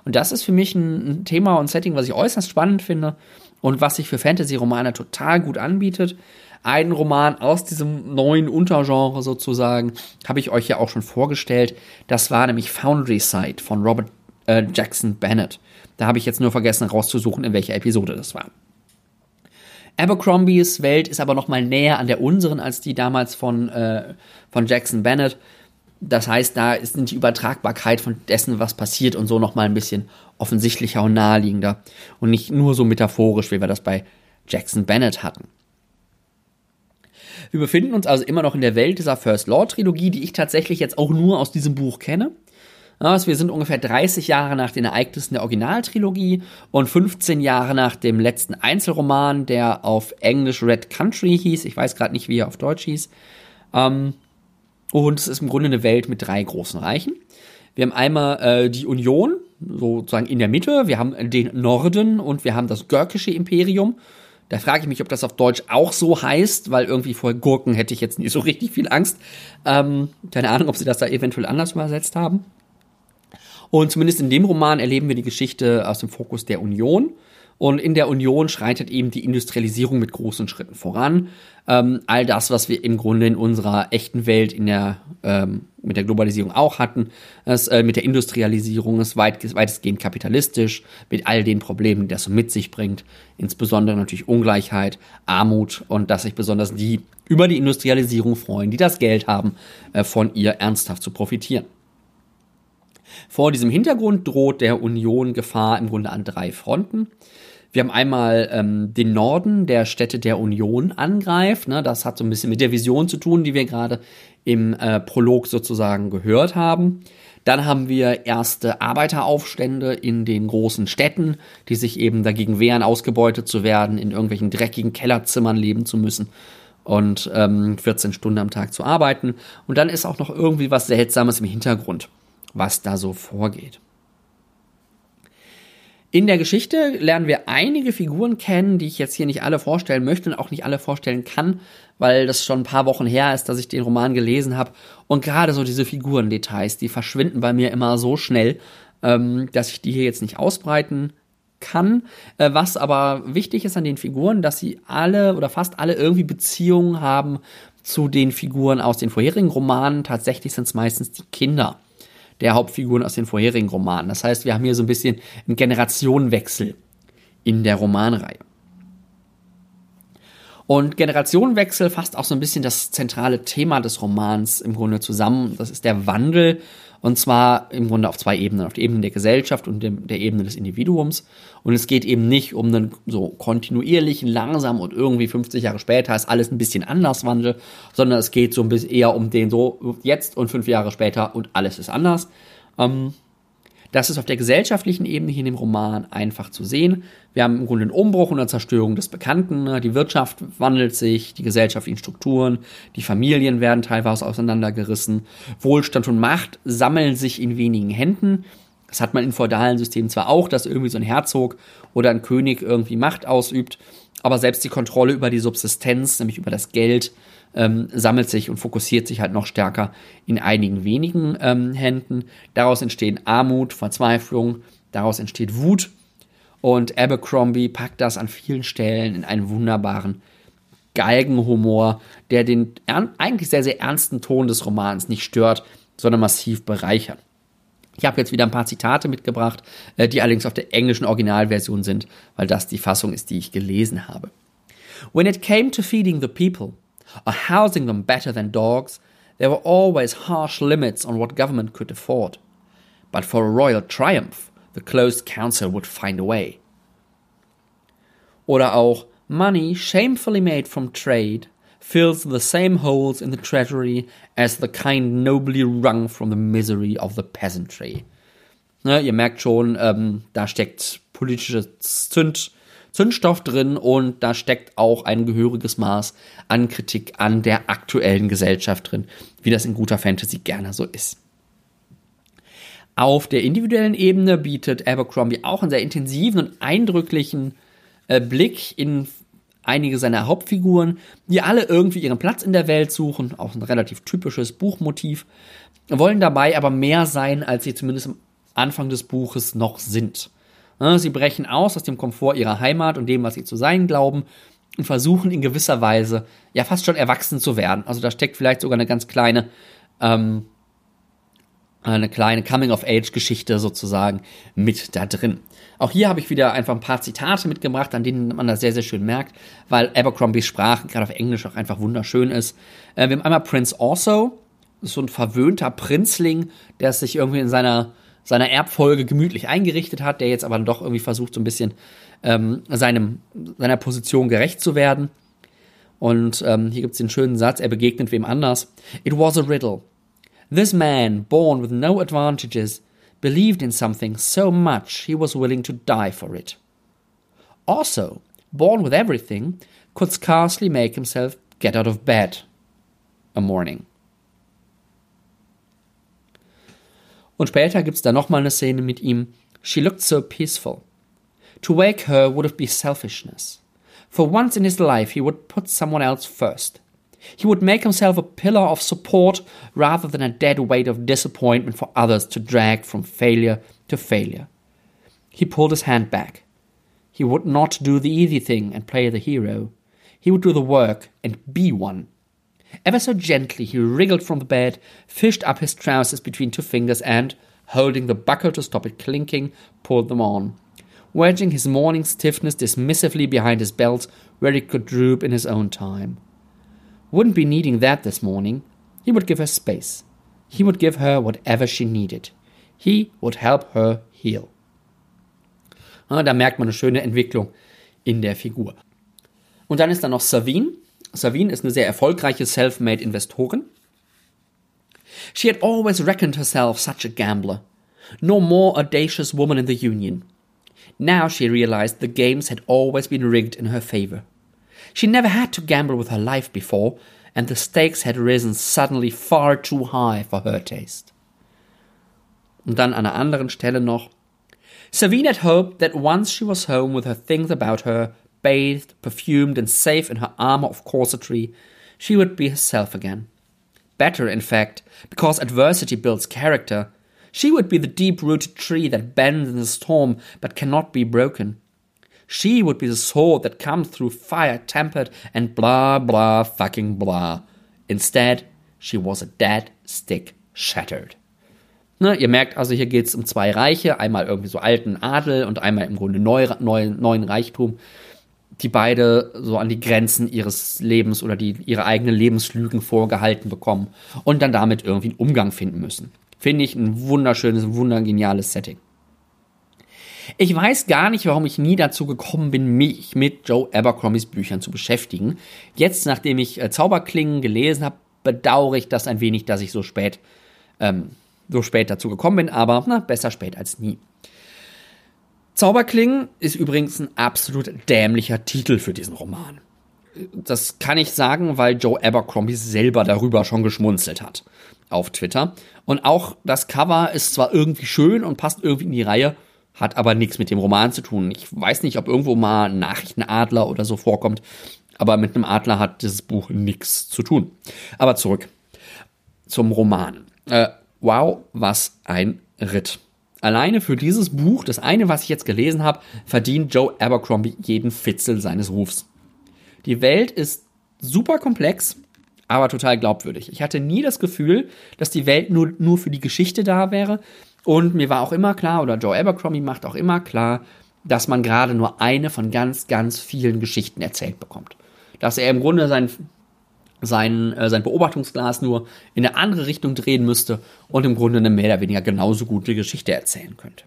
A: Und das ist für mich ein, ein Thema und Setting, was ich äußerst spannend finde und was sich für Fantasy-Romane total gut anbietet einen Roman aus diesem neuen Untergenre sozusagen, habe ich euch ja auch schon vorgestellt. Das war nämlich Foundry Side von Robert äh, Jackson Bennett. Da habe ich jetzt nur vergessen rauszusuchen, in welcher Episode das war. Abercrombies Welt ist aber noch mal näher an der unseren als die damals von, äh, von Jackson Bennett. Das heißt, da ist die Übertragbarkeit von dessen, was passiert und so noch mal ein bisschen offensichtlicher und naheliegender und nicht nur so metaphorisch, wie wir das bei Jackson Bennett hatten. Wir befinden uns also immer noch in der Welt dieser First Law Trilogie, die ich tatsächlich jetzt auch nur aus diesem Buch kenne. Also wir sind ungefähr 30 Jahre nach den Ereignissen der Originaltrilogie und 15 Jahre nach dem letzten Einzelroman, der auf Englisch Red Country hieß. Ich weiß gerade nicht, wie er auf Deutsch hieß. Ähm, und es ist im Grunde eine Welt mit drei großen Reichen. Wir haben einmal äh, die Union, sozusagen in der Mitte. Wir haben den Norden und wir haben das Görkische Imperium. Da frage ich mich, ob das auf Deutsch auch so heißt, weil irgendwie vor Gurken hätte ich jetzt nicht so richtig viel Angst. Ähm, keine Ahnung, ob sie das da eventuell anders übersetzt haben. Und zumindest in dem Roman erleben wir die Geschichte aus dem Fokus der Union. Und in der Union schreitet eben die Industrialisierung mit großen Schritten voran. Ähm, all das, was wir im Grunde in unserer echten Welt in der, ähm, mit der Globalisierung auch hatten, es, äh, mit der Industrialisierung ist weit, weitestgehend kapitalistisch, mit all den Problemen, die das so mit sich bringt. Insbesondere natürlich Ungleichheit, Armut und dass sich besonders die über die Industrialisierung freuen, die das Geld haben, äh, von ihr ernsthaft zu profitieren. Vor diesem Hintergrund droht der Union Gefahr im Grunde an drei Fronten. Wir haben einmal ähm, den Norden der Städte der Union angreift. Ne? Das hat so ein bisschen mit der Vision zu tun, die wir gerade im äh, Prolog sozusagen gehört haben. Dann haben wir erste Arbeiteraufstände in den großen Städten, die sich eben dagegen wehren, ausgebeutet zu werden, in irgendwelchen dreckigen Kellerzimmern leben zu müssen und ähm, 14 Stunden am Tag zu arbeiten. Und dann ist auch noch irgendwie was Seltsames im Hintergrund, was da so vorgeht. In der Geschichte lernen wir einige Figuren kennen, die ich jetzt hier nicht alle vorstellen möchte und auch nicht alle vorstellen kann, weil das schon ein paar Wochen her ist, dass ich den Roman gelesen habe. Und gerade so diese Figurendetails, die verschwinden bei mir immer so schnell, ähm, dass ich die hier jetzt nicht ausbreiten kann. Äh, was aber wichtig ist an den Figuren, dass sie alle oder fast alle irgendwie Beziehungen haben zu den Figuren aus den vorherigen Romanen. Tatsächlich sind es meistens die Kinder der Hauptfiguren aus den vorherigen Romanen. Das heißt, wir haben hier so ein bisschen einen Generationenwechsel in der Romanreihe. Und Generationenwechsel fasst auch so ein bisschen das zentrale Thema des Romans im Grunde zusammen. Das ist der Wandel und zwar im Grunde auf zwei Ebenen, auf der Ebene der Gesellschaft und dem, der Ebene des Individuums. Und es geht eben nicht um einen so kontinuierlichen, langsam und irgendwie 50 Jahre später ist alles ein bisschen anders Wandel, sondern es geht so ein bisschen eher um den so jetzt und fünf Jahre später und alles ist anders. Ähm, das ist auf der gesellschaftlichen Ebene hier in dem Roman einfach zu sehen. Wir haben im Grunde einen Umbruch und eine Zerstörung des Bekannten. Ne? Die Wirtschaft wandelt sich, die gesellschaftlichen Strukturen, die Familien werden teilweise auseinandergerissen. Wohlstand und Macht sammeln sich in wenigen Händen. Das hat man in feudalen Systemen zwar auch, dass irgendwie so ein Herzog oder ein König irgendwie Macht ausübt, aber selbst die Kontrolle über die Subsistenz, nämlich über das Geld, ähm, sammelt sich und fokussiert sich halt noch stärker in einigen wenigen ähm, Händen. Daraus entstehen Armut, Verzweiflung, daraus entsteht Wut. Und Abercrombie packt das an vielen Stellen in einen wunderbaren Galgenhumor, der den eigentlich sehr, sehr ernsten Ton des Romans nicht stört, sondern massiv bereichert. Ich habe jetzt wieder ein paar Zitate mitgebracht, äh, die allerdings auf der englischen Originalversion sind, weil das die Fassung ist, die ich gelesen habe. When it came to feeding the people, or housing them better than dogs, there were always harsh limits on what government could afford. But for a royal triumph, the closed council would find a way. Oder auch money shamefully made from trade fills the same holes in the treasury as the kind nobly wrung from the misery of the peasantry. Ne, ihr merkt schon, ähm, da steckt politisches Zünd, Zündstoff drin und da steckt auch ein gehöriges Maß an Kritik an der aktuellen Gesellschaft drin, wie das in guter Fantasy gerne so ist. Auf der individuellen Ebene bietet Abercrombie auch einen sehr intensiven und eindrücklichen äh, Blick in einige seiner Hauptfiguren, die alle irgendwie ihren Platz in der Welt suchen, auch ein relativ typisches Buchmotiv, wollen dabei aber mehr sein, als sie zumindest am Anfang des Buches noch sind. Sie brechen aus aus dem Komfort ihrer Heimat und dem, was sie zu sein glauben und versuchen in gewisser Weise ja fast schon erwachsen zu werden. Also da steckt vielleicht sogar eine ganz kleine ähm, eine kleine Coming-of-Age-Geschichte sozusagen mit da drin. Auch hier habe ich wieder einfach ein paar Zitate mitgebracht, an denen man das sehr, sehr schön merkt, weil Abercrombies Sprache gerade auf Englisch auch einfach wunderschön ist. Äh, wir haben einmal Prince Also, so ein verwöhnter Prinzling, der sich irgendwie in seiner seiner Erbfolge gemütlich eingerichtet hat, der jetzt aber doch irgendwie versucht, so ein bisschen ähm, seinem, seiner Position gerecht zu werden. Und ähm, hier gibt es den schönen Satz, er begegnet wem anders. It was a riddle. This man, born with no advantages, believed in something so much he was willing to die for it. Also, born with everything, could scarcely make himself get out of bed a morning. Und später gibt's da nochmal eine Szene mit ihm. She looked so peaceful. To wake her would been selfishness. For once in his life, he would put someone else first. He would make himself a pillar of support rather than a dead weight of disappointment for others to drag from failure to failure. He pulled his hand back. He would not do the easy thing and play the hero. He would do the work and be one. Ever so gently he wriggled from the bed, fished up his trousers between two fingers, and, holding the buckle to stop it clinking, pulled them on, wedging his morning stiffness dismissively behind his belt where it could droop in his own time. Wouldn't be needing that this morning. He would give her space. He would give her whatever she needed. He would help her heal. Ah, da merkt man eine schöne Entwicklung in der Figur. Und dann ist da noch Savine, Savine ist eine sehr erfolgreiche self-made Investorin. She had always reckoned herself such a gambler, no more audacious woman in the Union. Now she realized the games had always been rigged in her favor. She never had to gamble with her life before, and the stakes had risen suddenly far too high for her taste. Und dann an einer anderen Stelle noch. Savine had hoped that once she was home with her things about her, bathed, perfumed, and safe in her armor of corsetry, she would be herself again. Better, in fact, because adversity builds character. She would be the deep rooted tree that bends in the storm but cannot be broken. She would be the sword that comes through fire tempered and blah blah fucking blah. Instead, she was a dead stick shattered. Ne, ihr merkt also, hier geht es um zwei Reiche, einmal irgendwie so alten Adel und einmal im Grunde neu, neu, neuen Reichtum, die beide so an die Grenzen ihres Lebens oder die ihre eigenen Lebenslügen vorgehalten bekommen und dann damit irgendwie einen Umgang finden müssen. Finde ich ein wunderschönes, wundergeniales Setting. Ich weiß gar nicht, warum ich nie dazu gekommen bin, mich mit Joe Abercrombies Büchern zu beschäftigen. Jetzt, nachdem ich äh, Zauberklingen gelesen habe, bedauere ich das ein wenig, dass ich so spät ähm, so spät dazu gekommen bin, aber na, besser spät als nie. Zauberklingen ist übrigens ein absolut dämlicher Titel für diesen Roman. Das kann ich sagen, weil Joe Abercrombie selber darüber schon geschmunzelt hat auf Twitter. Und auch das Cover ist zwar irgendwie schön und passt irgendwie in die Reihe, hat aber nichts mit dem Roman zu tun. Ich weiß nicht, ob irgendwo mal Nachrichtenadler oder so vorkommt, aber mit einem Adler hat dieses Buch nichts zu tun. Aber zurück zum Roman. Äh, wow, was ein Ritt. Alleine für dieses Buch, das eine, was ich jetzt gelesen habe, verdient Joe Abercrombie jeden Fitzel seines Rufs. Die Welt ist super komplex, aber total glaubwürdig. Ich hatte nie das Gefühl, dass die Welt nur, nur für die Geschichte da wäre. Und mir war auch immer klar, oder Joe Abercrombie macht auch immer klar, dass man gerade nur eine von ganz, ganz vielen Geschichten erzählt bekommt. Dass er im Grunde sein sein, äh, sein Beobachtungsglas nur in eine andere Richtung drehen müsste und im Grunde eine mehr oder weniger genauso gute Geschichte erzählen könnte.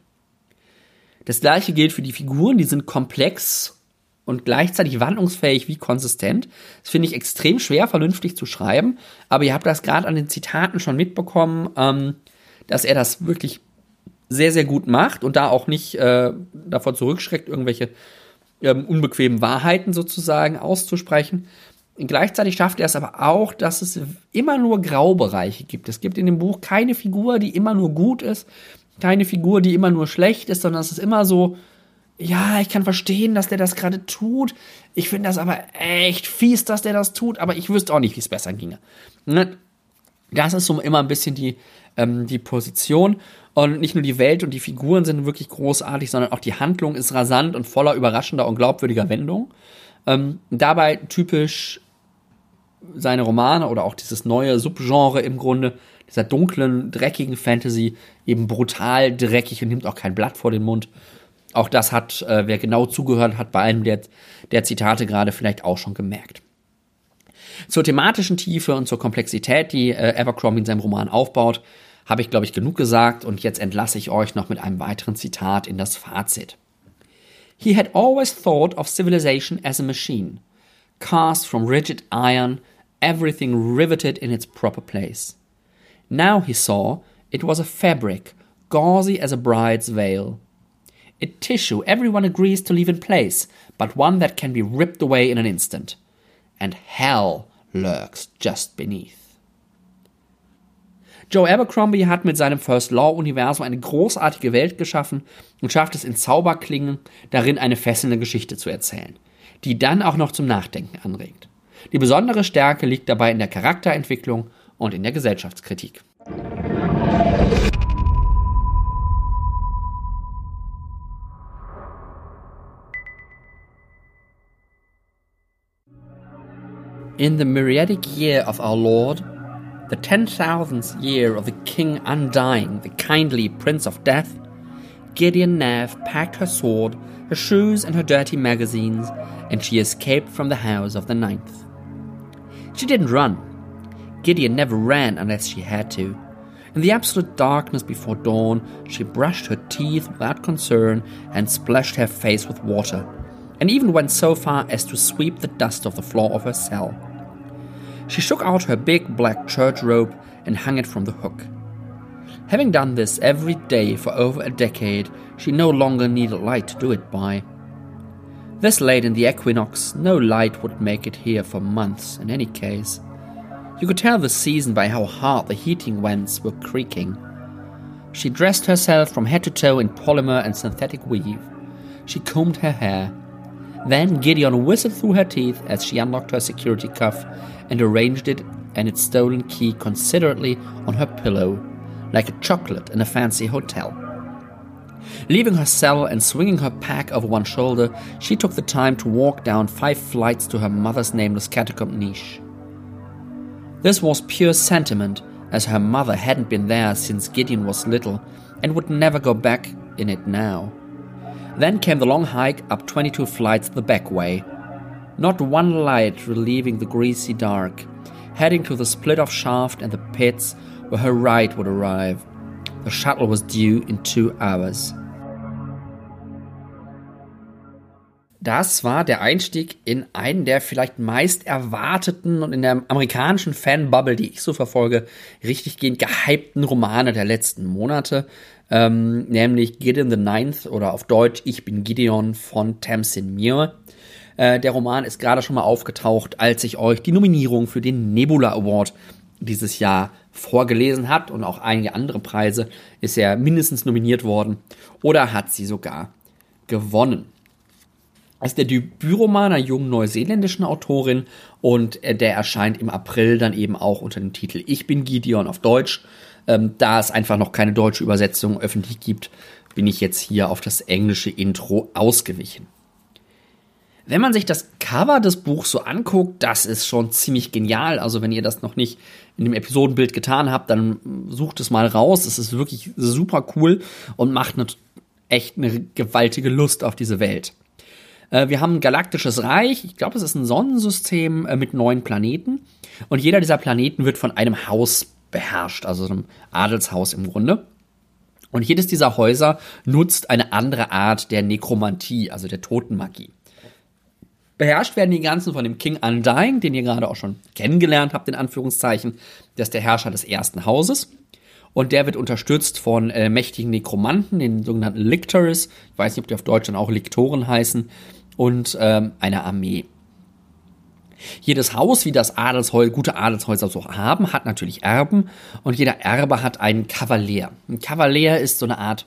A: Das gleiche gilt für die Figuren, die sind komplex und gleichzeitig wandlungsfähig wie konsistent. Das finde ich extrem schwer, vernünftig zu schreiben, aber ihr habt das gerade an den Zitaten schon mitbekommen, ähm, dass er das wirklich sehr, sehr gut macht und da auch nicht äh, davor zurückschreckt, irgendwelche ähm, unbequemen Wahrheiten sozusagen auszusprechen, Gleichzeitig schafft er es aber auch, dass es immer nur Graubereiche gibt. Es gibt in dem Buch keine Figur, die immer nur gut ist, keine Figur, die immer nur schlecht ist, sondern es ist immer so, ja, ich kann verstehen, dass der das gerade tut. Ich finde das aber echt fies, dass der das tut, aber ich wüsste auch nicht, wie es besser ginge. Ne? Das ist so immer ein bisschen die, ähm, die Position. Und nicht nur die Welt und die Figuren sind wirklich großartig, sondern auch die Handlung ist rasant und voller überraschender und glaubwürdiger Wendungen. Ähm, dabei typisch seine Romane oder auch dieses neue Subgenre im Grunde, dieser dunklen, dreckigen Fantasy, eben brutal dreckig und nimmt auch kein Blatt vor den Mund. Auch das hat, äh, wer genau zugehört hat, bei einem der, der Zitate gerade vielleicht auch schon gemerkt. Zur thematischen Tiefe und zur Komplexität, die äh, Abercrombie in seinem Roman aufbaut, habe ich, glaube ich, genug gesagt und jetzt entlasse ich euch noch mit einem weiteren Zitat in das Fazit. He had always thought of civilization as a machine, cast from rigid iron everything riveted in its proper place. Now he saw it was a fabric, gauzy as a bride's veil. A tissue everyone agrees to leave in place, but one that can be ripped away in an instant. And hell lurks just beneath. Joe Abercrombie hat mit seinem First Law-Universum eine großartige Welt geschaffen und schafft es in Zauberklingen, darin eine fesselnde Geschichte zu erzählen, die dann auch noch zum Nachdenken anregt. Die besondere Stärke liegt dabei in der Charakterentwicklung und in der Gesellschaftskritik. In the myriadic year of our Lord, the ten thousandth year of the King Undying, the kindly Prince of Death, Gideon Nev packed her sword, her shoes, and her dirty magazines, and she escaped from the house of the ninth. She didn't run. Gideon never ran unless she had to. In the absolute darkness before dawn, she brushed her teeth without concern and splashed her face with water, and even went so far as to sweep the dust off the floor of her cell. She shook out her big black church robe and hung it from the hook. Having done this every day for over a decade, she no longer needed light to do it by. This late in the equinox, no light would make it here for months in any case. You could tell the season by how hard the heating vents were creaking. She dressed herself from head to toe in polymer and synthetic weave. She combed her hair. Then Gideon whistled through her teeth as she unlocked her security cuff and arranged it and its stolen key considerately on her pillow, like a chocolate in a fancy hotel. Leaving her cell and swinging her pack over one shoulder, she took the time to walk down five flights to her mother's nameless catacomb niche. This was pure sentiment, as her mother hadn't been there since Gideon was little and would never go back in it now. Then came the long hike up 22 flights the back way. Not one light relieving the greasy dark, heading to the split off shaft and the pits where her ride would arrive. The shuttle was due in two hours. Das war der Einstieg in einen der vielleicht meist erwarteten und in der amerikanischen Fanbubble, die ich so verfolge, richtig gehend gehypten Romane der letzten Monate, ähm, nämlich Gideon the Ninth oder auf Deutsch Ich bin Gideon von Tamsin Muir. Äh, der Roman ist gerade schon mal aufgetaucht, als ich euch die Nominierung für den Nebula Award dieses Jahr vorgelesen hat und auch einige andere Preise ist er mindestens nominiert worden oder hat sie sogar gewonnen. Ist der Debütroman einer jungen neuseeländischen Autorin und äh, der erscheint im April dann eben auch unter dem Titel Ich bin Gideon auf Deutsch. Ähm, da es einfach noch keine deutsche Übersetzung öffentlich gibt, bin ich jetzt hier auf das englische Intro ausgewichen. Wenn man sich das Cover des Buchs so anguckt, das ist schon ziemlich genial. Also wenn ihr das noch nicht in dem Episodenbild getan habt, dann sucht es mal raus. Es ist wirklich super cool und macht eine, echt eine gewaltige Lust auf diese Welt. Äh, wir haben ein galaktisches Reich. Ich glaube, es ist ein Sonnensystem äh, mit neun Planeten. Und jeder dieser Planeten wird von einem Haus beherrscht, also einem Adelshaus im Grunde. Und jedes dieser Häuser nutzt eine andere Art der Nekromantie, also der Totenmagie. Beherrscht werden die ganzen von dem King Undying, den ihr gerade auch schon kennengelernt habt, in Anführungszeichen. Der ist der Herrscher des ersten Hauses. Und der wird unterstützt von äh, mächtigen Nekromanten, den sogenannten Lictors. Ich weiß nicht, ob die auf Deutsch dann auch Liktoren heißen und ähm, einer Armee. Jedes Haus, wie das Adelshäuser, gute Adelshäuser so haben, hat natürlich Erben und jeder Erbe hat einen Kavalier. Ein Kavalier ist so eine Art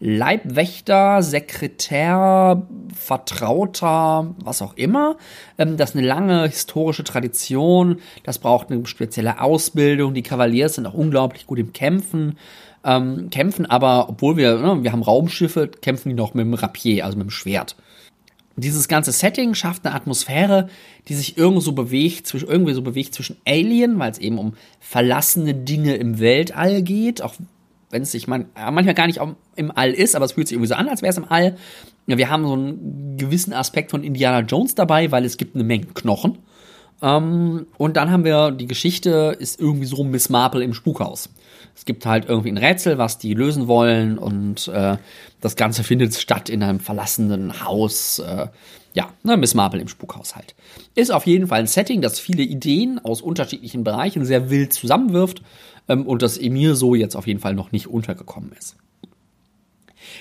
A: Leibwächter, Sekretär, Vertrauter, was auch immer. Ähm, das ist eine lange historische Tradition. Das braucht eine spezielle Ausbildung. Die Kavaliers sind auch unglaublich gut im Kämpfen. Ähm, kämpfen aber, obwohl wir, ne, wir haben Raumschiffe, kämpfen die noch mit dem Rapier, also mit dem Schwert dieses ganze Setting schafft eine Atmosphäre, die sich irgendwo so bewegt, irgendwie so bewegt zwischen Alien, weil es eben um verlassene Dinge im Weltall geht, auch wenn es sich man, manchmal gar nicht im All ist, aber es fühlt sich irgendwie so an, als wäre es im All. Wir haben so einen gewissen Aspekt von Indiana Jones dabei, weil es gibt eine Menge Knochen. Ähm, und dann haben wir, die Geschichte ist irgendwie so Miss Marple im Spukhaus. Es gibt halt irgendwie ein Rätsel, was die lösen wollen und äh, das Ganze findet statt in einem verlassenen Haus. Äh, ja, ne, Miss Marple im Spukhaus halt. Ist auf jeden Fall ein Setting, das viele Ideen aus unterschiedlichen Bereichen sehr wild zusammenwirft ähm, und das Emir so jetzt auf jeden Fall noch nicht untergekommen ist.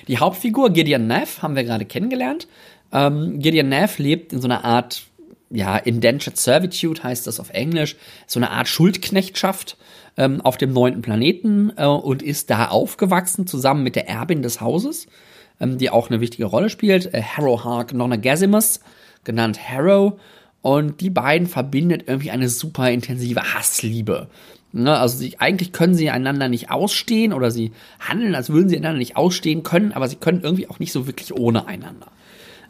A: Die Hauptfigur Gideon Neff haben wir gerade kennengelernt. Ähm, Gideon Neff lebt in so einer Art ja, Indentured Servitude heißt das auf Englisch, so eine Art Schuldknechtschaft ähm, auf dem neunten Planeten äh, und ist da aufgewachsen zusammen mit der Erbin des Hauses, ähm, die auch eine wichtige Rolle spielt, äh, Harrow Hark Nonagasimus, genannt Harrow. Und die beiden verbindet irgendwie eine super intensive Hassliebe. Ne, also sie, eigentlich können sie einander nicht ausstehen oder sie handeln, als würden sie einander nicht ausstehen können, aber sie können irgendwie auch nicht so wirklich ohne einander.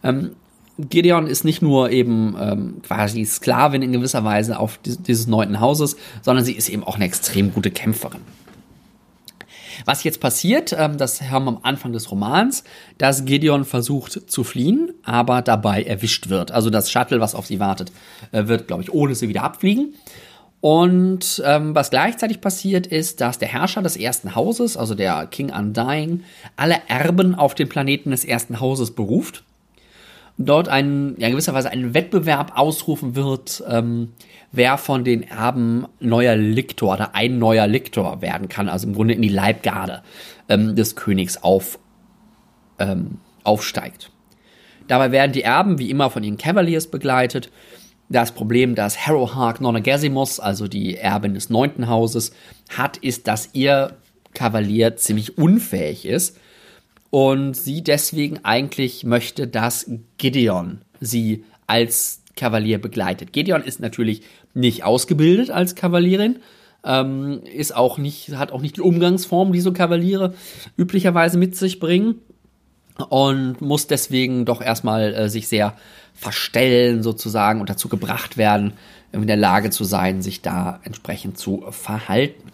A: Ähm, Gideon ist nicht nur eben ähm, quasi Sklavin in gewisser Weise auf dieses neunten Hauses, sondern sie ist eben auch eine extrem gute Kämpferin. Was jetzt passiert, ähm, das haben wir am Anfang des Romans, dass Gideon versucht zu fliehen, aber dabei erwischt wird. Also das Shuttle, was auf sie wartet, äh, wird, glaube ich, ohne sie wieder abfliegen. Und ähm, was gleichzeitig passiert ist, dass der Herrscher des ersten Hauses, also der King Undying, alle Erben auf den Planeten des ersten Hauses beruft dort einen, ja, gewisserweise einen Wettbewerb ausrufen wird, ähm, wer von den Erben neuer Liktor oder ein neuer Liktor werden kann, also im Grunde in die Leibgarde ähm, des Königs auf, ähm, aufsteigt. Dabei werden die Erben wie immer von ihren Cavaliers begleitet. Das Problem, das Harrowhark Nonagasimus, also die Erbin des neunten Hauses, hat, ist, dass ihr Kavalier ziemlich unfähig ist und sie deswegen eigentlich möchte, dass Gideon sie als Kavalier begleitet. Gideon ist natürlich nicht ausgebildet als Kavalierin, ähm, ist auch nicht, hat auch nicht die Umgangsform, die so Kavaliere üblicherweise mit sich bringen und muss deswegen doch erstmal äh, sich sehr verstellen sozusagen und dazu gebracht werden, in der Lage zu sein, sich da entsprechend zu verhalten.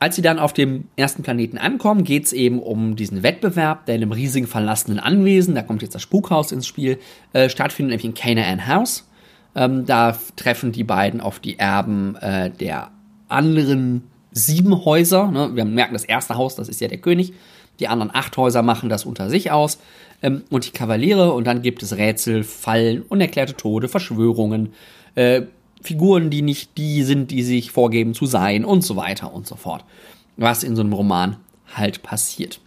A: Als sie dann auf dem ersten Planeten ankommen, geht es eben um diesen Wettbewerb, der in einem riesigen verlassenen Anwesen, da kommt jetzt das Spukhaus ins Spiel, äh, stattfindet, nämlich in Canaan House. Ähm, da treffen die beiden auf die Erben äh, der anderen sieben Häuser. Ne? Wir merken, das erste Haus, das ist ja der König. Die anderen acht Häuser machen das unter sich aus. Ähm, und die Kavaliere. Und dann gibt es Rätsel, Fallen, unerklärte Tode, Verschwörungen, äh, Figuren, die nicht die sind, die sich vorgeben zu sein und so weiter und so fort. Was in so einem Roman halt passiert.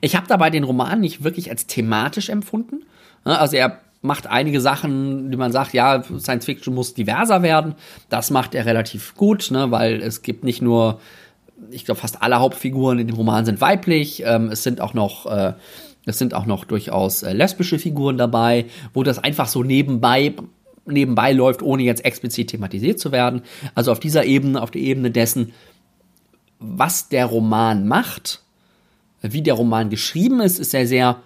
A: Ich habe dabei den Roman nicht wirklich als thematisch empfunden. Also er macht einige Sachen, die man sagt, ja, Science Fiction muss diverser werden. Das macht er relativ gut, ne, weil es gibt nicht nur, ich glaube, fast alle Hauptfiguren in dem Roman sind weiblich. Ähm, es sind auch noch, äh, es sind auch noch durchaus äh, lesbische Figuren dabei, wo das einfach so nebenbei nebenbei läuft, ohne jetzt explizit thematisiert zu werden. Also auf dieser Ebene, auf der Ebene dessen, was der Roman macht, wie der Roman geschrieben ist, ist er sehr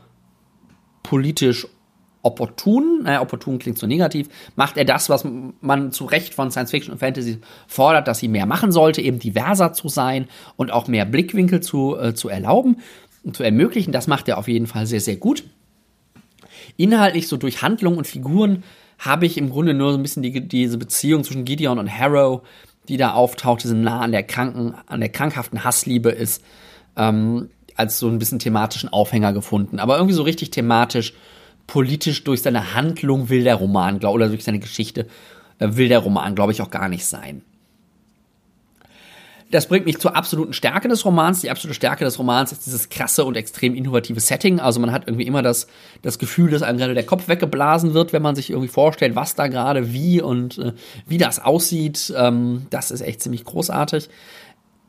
A: politisch opportun, naja, opportun klingt so negativ, macht er das, was man zu Recht von Science Fiction und Fantasy fordert, dass sie mehr machen sollte, eben diverser zu sein und auch mehr Blickwinkel zu, äh, zu erlauben und zu ermöglichen. Das macht er auf jeden Fall sehr, sehr gut. Inhaltlich so durch Handlung und Figuren habe ich im Grunde nur so ein bisschen die, diese Beziehung zwischen Gideon und Harrow, die da auftaucht, diese nah an der kranken, an der krankhaften Hassliebe ist, ähm, als so ein bisschen thematischen Aufhänger gefunden. Aber irgendwie so richtig thematisch, politisch durch seine Handlung will der Roman, glaub, oder durch seine Geschichte äh, will der Roman, glaube ich, auch gar nicht sein. Das bringt mich zur absoluten Stärke des Romans. Die absolute Stärke des Romans ist dieses krasse und extrem innovative Setting. Also man hat irgendwie immer das, das Gefühl, dass einem gerade der Kopf weggeblasen wird, wenn man sich irgendwie vorstellt, was da gerade wie und äh, wie das aussieht. Ähm, das ist echt ziemlich großartig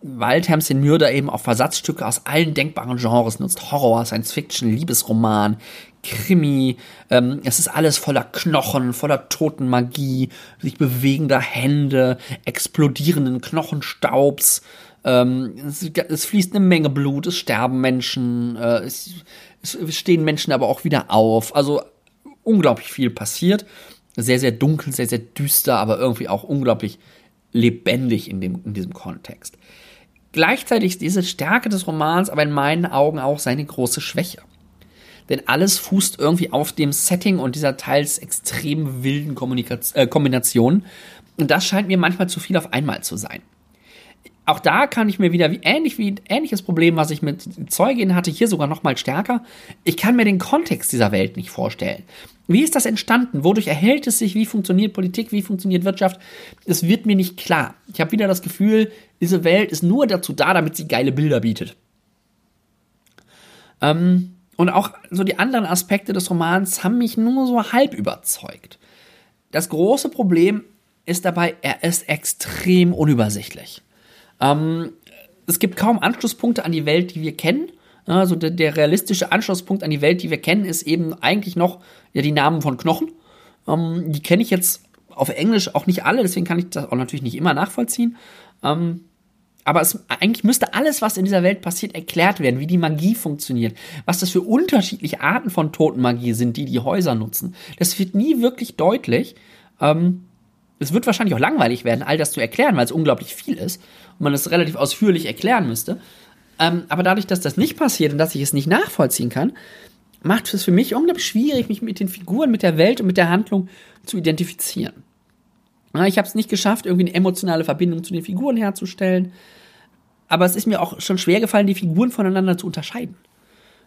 A: Tamsin Muir da eben auch Versatzstücke aus allen denkbaren Genres nutzt. Horror, Science Fiction, Liebesroman, Krimi. Ähm, es ist alles voller Knochen, voller Totenmagie, sich bewegender Hände, explodierenden Knochenstaubs. Ähm, es, es, fließt eine Menge Blut, es sterben Menschen, äh, es, es stehen Menschen aber auch wieder auf. Also unglaublich viel passiert. Sehr, sehr dunkel, sehr, sehr düster, aber irgendwie auch unglaublich lebendig in, dem, in diesem Kontext. Gleichzeitig ist diese Stärke des Romans aber in meinen Augen auch seine große Schwäche. Denn alles fußt irgendwie auf dem Setting und dieser teils extrem wilden äh, Kombination. Und das scheint mir manchmal zu viel auf einmal zu sein. Auch da kann ich mir wieder wie ähnlich wie ähnliches Problem, was ich mit Zeugin hatte, hier sogar noch mal stärker. Ich kann mir den Kontext dieser Welt nicht vorstellen. Wie ist das entstanden? Wodurch erhält es sich? Wie funktioniert Politik? Wie funktioniert Wirtschaft? Es wird mir nicht klar. Ich habe wieder das Gefühl, diese Welt ist nur dazu da, damit sie geile Bilder bietet. Ähm, und auch so die anderen Aspekte des Romans haben mich nur so halb überzeugt. Das große Problem ist dabei, er ist extrem unübersichtlich. Ähm, es gibt kaum Anschlusspunkte an die Welt, die wir kennen. Also der, der, realistische Anschlusspunkt an die Welt, die wir kennen, ist eben eigentlich noch ja, die Namen von Knochen. Ähm, die kenne ich jetzt auf Englisch auch nicht alle, deswegen kann ich das auch natürlich nicht immer nachvollziehen. Ähm, aber es, eigentlich müsste alles, was in dieser Welt passiert, erklärt werden, wie die Magie funktioniert, was das für unterschiedliche Arten von Totenmagie sind, die die Häuser nutzen. Das wird nie wirklich deutlich. Ähm, es wird wahrscheinlich auch langweilig werden, all das zu erklären, weil es unglaublich viel ist und man es relativ ausführlich erklären müsste. Ähm, aber dadurch, dass das nicht passiert und dass ich es nicht nachvollziehen kann, macht es für mich unglaublich schwierig, mich mit den Figuren, mit der Welt und mit der Handlung zu identifizieren. Ich habe es nicht geschafft, irgendwie eine emotionale Verbindung zu den Figuren herzustellen. Aber es ist mir auch schon schwer gefallen, die Figuren voneinander zu unterscheiden.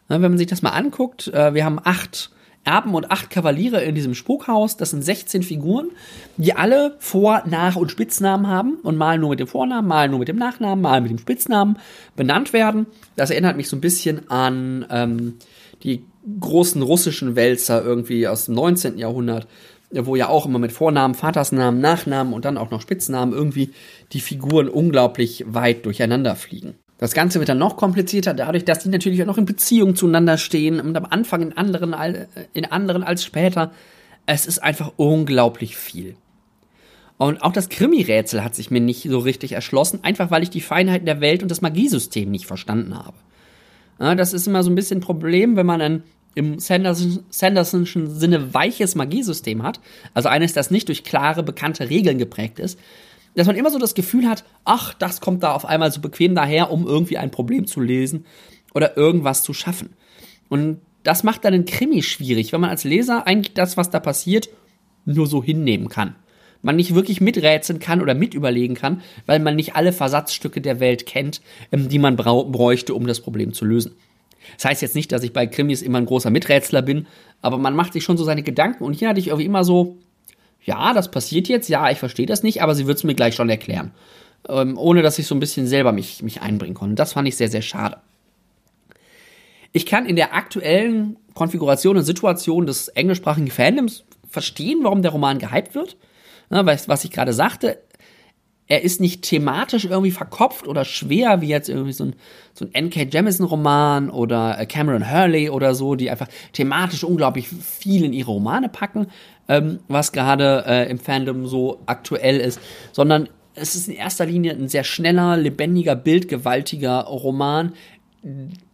A: Wenn man sich das mal anguckt, äh, wir haben acht Erben und acht Kavaliere in diesem Spukhaus. Das sind 16 Figuren, die alle Vor-, Nach- und Spitznamen haben und mal nur mit dem Vornamen, mal nur mit dem Nachnamen, mal mit dem Spitznamen benannt werden. Das erinnert mich so ein bisschen an ähm, die großen russischen Wälzer irgendwie aus dem 19. Jahrhundert, wo ja auch immer mit Vornamen, Vatersnamen, Nachnamen und dann auch noch Spitznamen irgendwie die Figuren unglaublich weit durcheinander fliegen. Das Ganze wird dann noch komplizierter, dadurch, dass die natürlich auch noch in Beziehung zueinander stehen und am Anfang in anderen, in anderen als später. Es ist einfach unglaublich viel. Und auch das Krimi-Rätsel hat sich mir nicht so richtig erschlossen, einfach weil ich die Feinheiten der Welt und das Magiesystem nicht verstanden habe. Ja, das ist immer so ein bisschen ein Problem, wenn man ein im Sanderson, Sandersonschen Sinne weiches Magiesystem hat, also eines, das nicht durch klare, bekannte Regeln geprägt ist, dass man immer so das Gefühl hat, ach, das kommt da auf einmal so bequem daher, um irgendwie ein Problem zu lesen oder irgendwas zu schaffen. Und das macht dann einen Krimi schwierig, wenn man als Leser eigentlich das, was da passiert, nur so hinnehmen kann. Man nicht wirklich miträtseln kann oder mitüberlegen kann, weil man nicht alle Versatzstücke der Welt kennt, ähm, die man bräuchte, um das Problem zu lösen. Das heißt jetzt nicht, dass ich bei Krimis immer ein großer Miträtsler bin, aber man macht sich schon so seine Gedanken und hier hatte ich irgendwie immer so, ja, das passiert jetzt, ja, ich verstehe das nicht, aber sie wird es mir gleich schon erklären. Ähm, ohne dass ich so ein bisschen selber mich, mich einbringen konnte. Das fand ich sehr, sehr schade. Ich kann in der aktuellen Konfiguration und Situation des englischsprachigen Fandoms verstehen, warum der Roman gehypt wird. Ja, was, was ich gerade sagte, er ist nicht thematisch irgendwie verkopft oder schwer, wie jetzt irgendwie so ein, so ein N.K. Jemisin-Roman oder äh, Cameron Hurley oder so, die einfach thematisch unglaublich viel in ihre Romane packen, ähm, was gerade äh, im Fandom so aktuell ist, sondern es ist in erster Linie ein sehr schneller, lebendiger, bildgewaltiger Roman,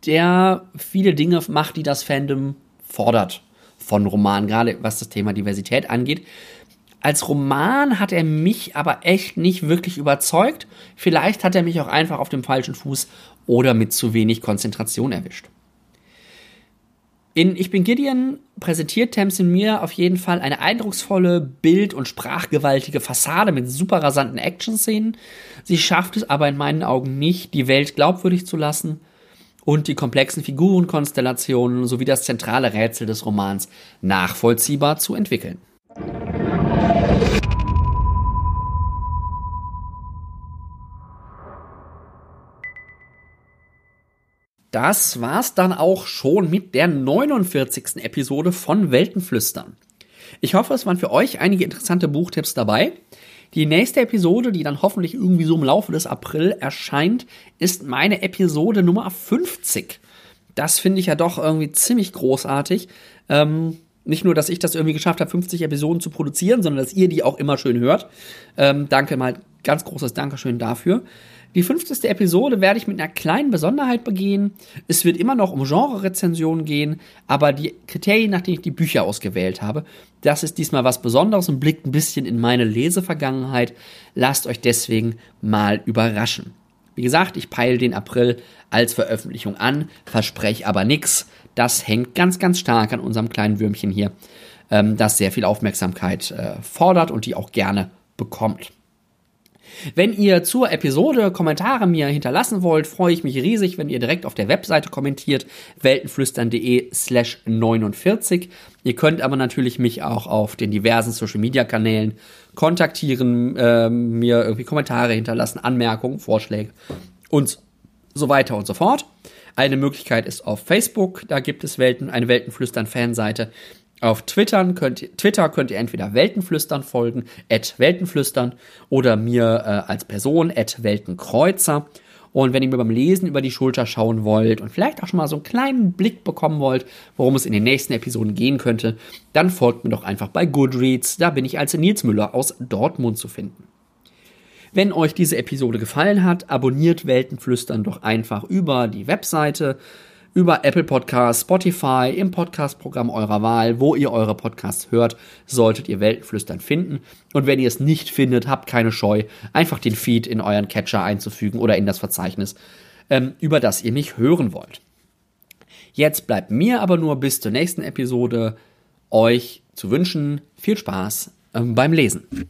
A: der viele Dinge macht, die das Fandom fordert von Romanen, gerade was das Thema Diversität angeht. Als Roman hat er mich aber echt nicht wirklich überzeugt. Vielleicht hat er mich auch einfach auf dem falschen Fuß oder mit zu wenig Konzentration erwischt. In Ich bin Gideon präsentiert Tamsin mir auf jeden Fall eine eindrucksvolle, bild- und sprachgewaltige Fassade mit super rasanten Action-Szenen. Sie schafft es aber in meinen Augen nicht, die Welt glaubwürdig zu lassen und die komplexen Figurenkonstellationen sowie das zentrale Rätsel des Romans nachvollziehbar zu entwickeln. Das war's dann auch schon mit der 49. Episode von Weltenflüstern. Ich hoffe, es waren für euch einige interessante Buchtipps dabei. Die nächste Episode, die dann hoffentlich irgendwie so im Laufe des April erscheint, ist meine Episode Nummer 50. Das finde ich ja doch irgendwie ziemlich großartig. Ähm, nicht nur, dass ich das irgendwie geschafft habe, 50 Episoden zu produzieren, sondern dass ihr die auch immer schön hört. Ähm, danke mal, ganz großes Dankeschön dafür. Die 50. Episode werde ich mit einer kleinen Besonderheit begehen. Es wird immer noch um Genre-Rezensionen gehen, aber die Kriterien, nach denen ich die Bücher ausgewählt habe, das ist diesmal was Besonderes und blickt ein bisschen in meine Lesevergangenheit. Lasst euch deswegen mal überraschen. Wie gesagt, ich peile den April als Veröffentlichung an, verspreche aber nichts. Das hängt ganz, ganz stark an unserem kleinen Würmchen hier, ähm, das sehr viel Aufmerksamkeit äh, fordert und die auch gerne bekommt. Wenn ihr zur Episode Kommentare mir hinterlassen wollt, freue ich mich riesig, wenn ihr direkt auf der Webseite kommentiert, weltenflüstern.de slash 49. Ihr könnt aber natürlich mich auch auf den diversen Social Media Kanälen kontaktieren, äh, mir irgendwie Kommentare hinterlassen, Anmerkungen, Vorschläge und so weiter und so fort. Eine Möglichkeit ist auf Facebook, da gibt es Welten, eine Weltenflüstern-Fanseite. Auf Twitter könnt, Twitter könnt ihr entweder Weltenflüstern folgen, at Weltenflüstern, oder mir äh, als Person, at Weltenkreuzer. Und wenn ihr mir beim Lesen über die Schulter schauen wollt und vielleicht auch schon mal so einen kleinen Blick bekommen wollt, worum es in den nächsten Episoden gehen könnte, dann folgt mir doch einfach bei Goodreads. Da bin ich als Nils Müller aus Dortmund zu finden. Wenn euch diese Episode gefallen hat, abonniert Weltenflüstern doch einfach über die Webseite über Apple Podcasts, Spotify, im Podcast-Programm eurer Wahl, wo ihr eure Podcasts hört, solltet ihr Weltenflüstern finden. Und wenn ihr es nicht findet, habt keine Scheu, einfach den Feed in euren Catcher einzufügen oder in das Verzeichnis, ähm, über das ihr mich hören wollt. Jetzt bleibt mir aber nur bis zur nächsten Episode euch zu wünschen viel Spaß ähm, beim Lesen.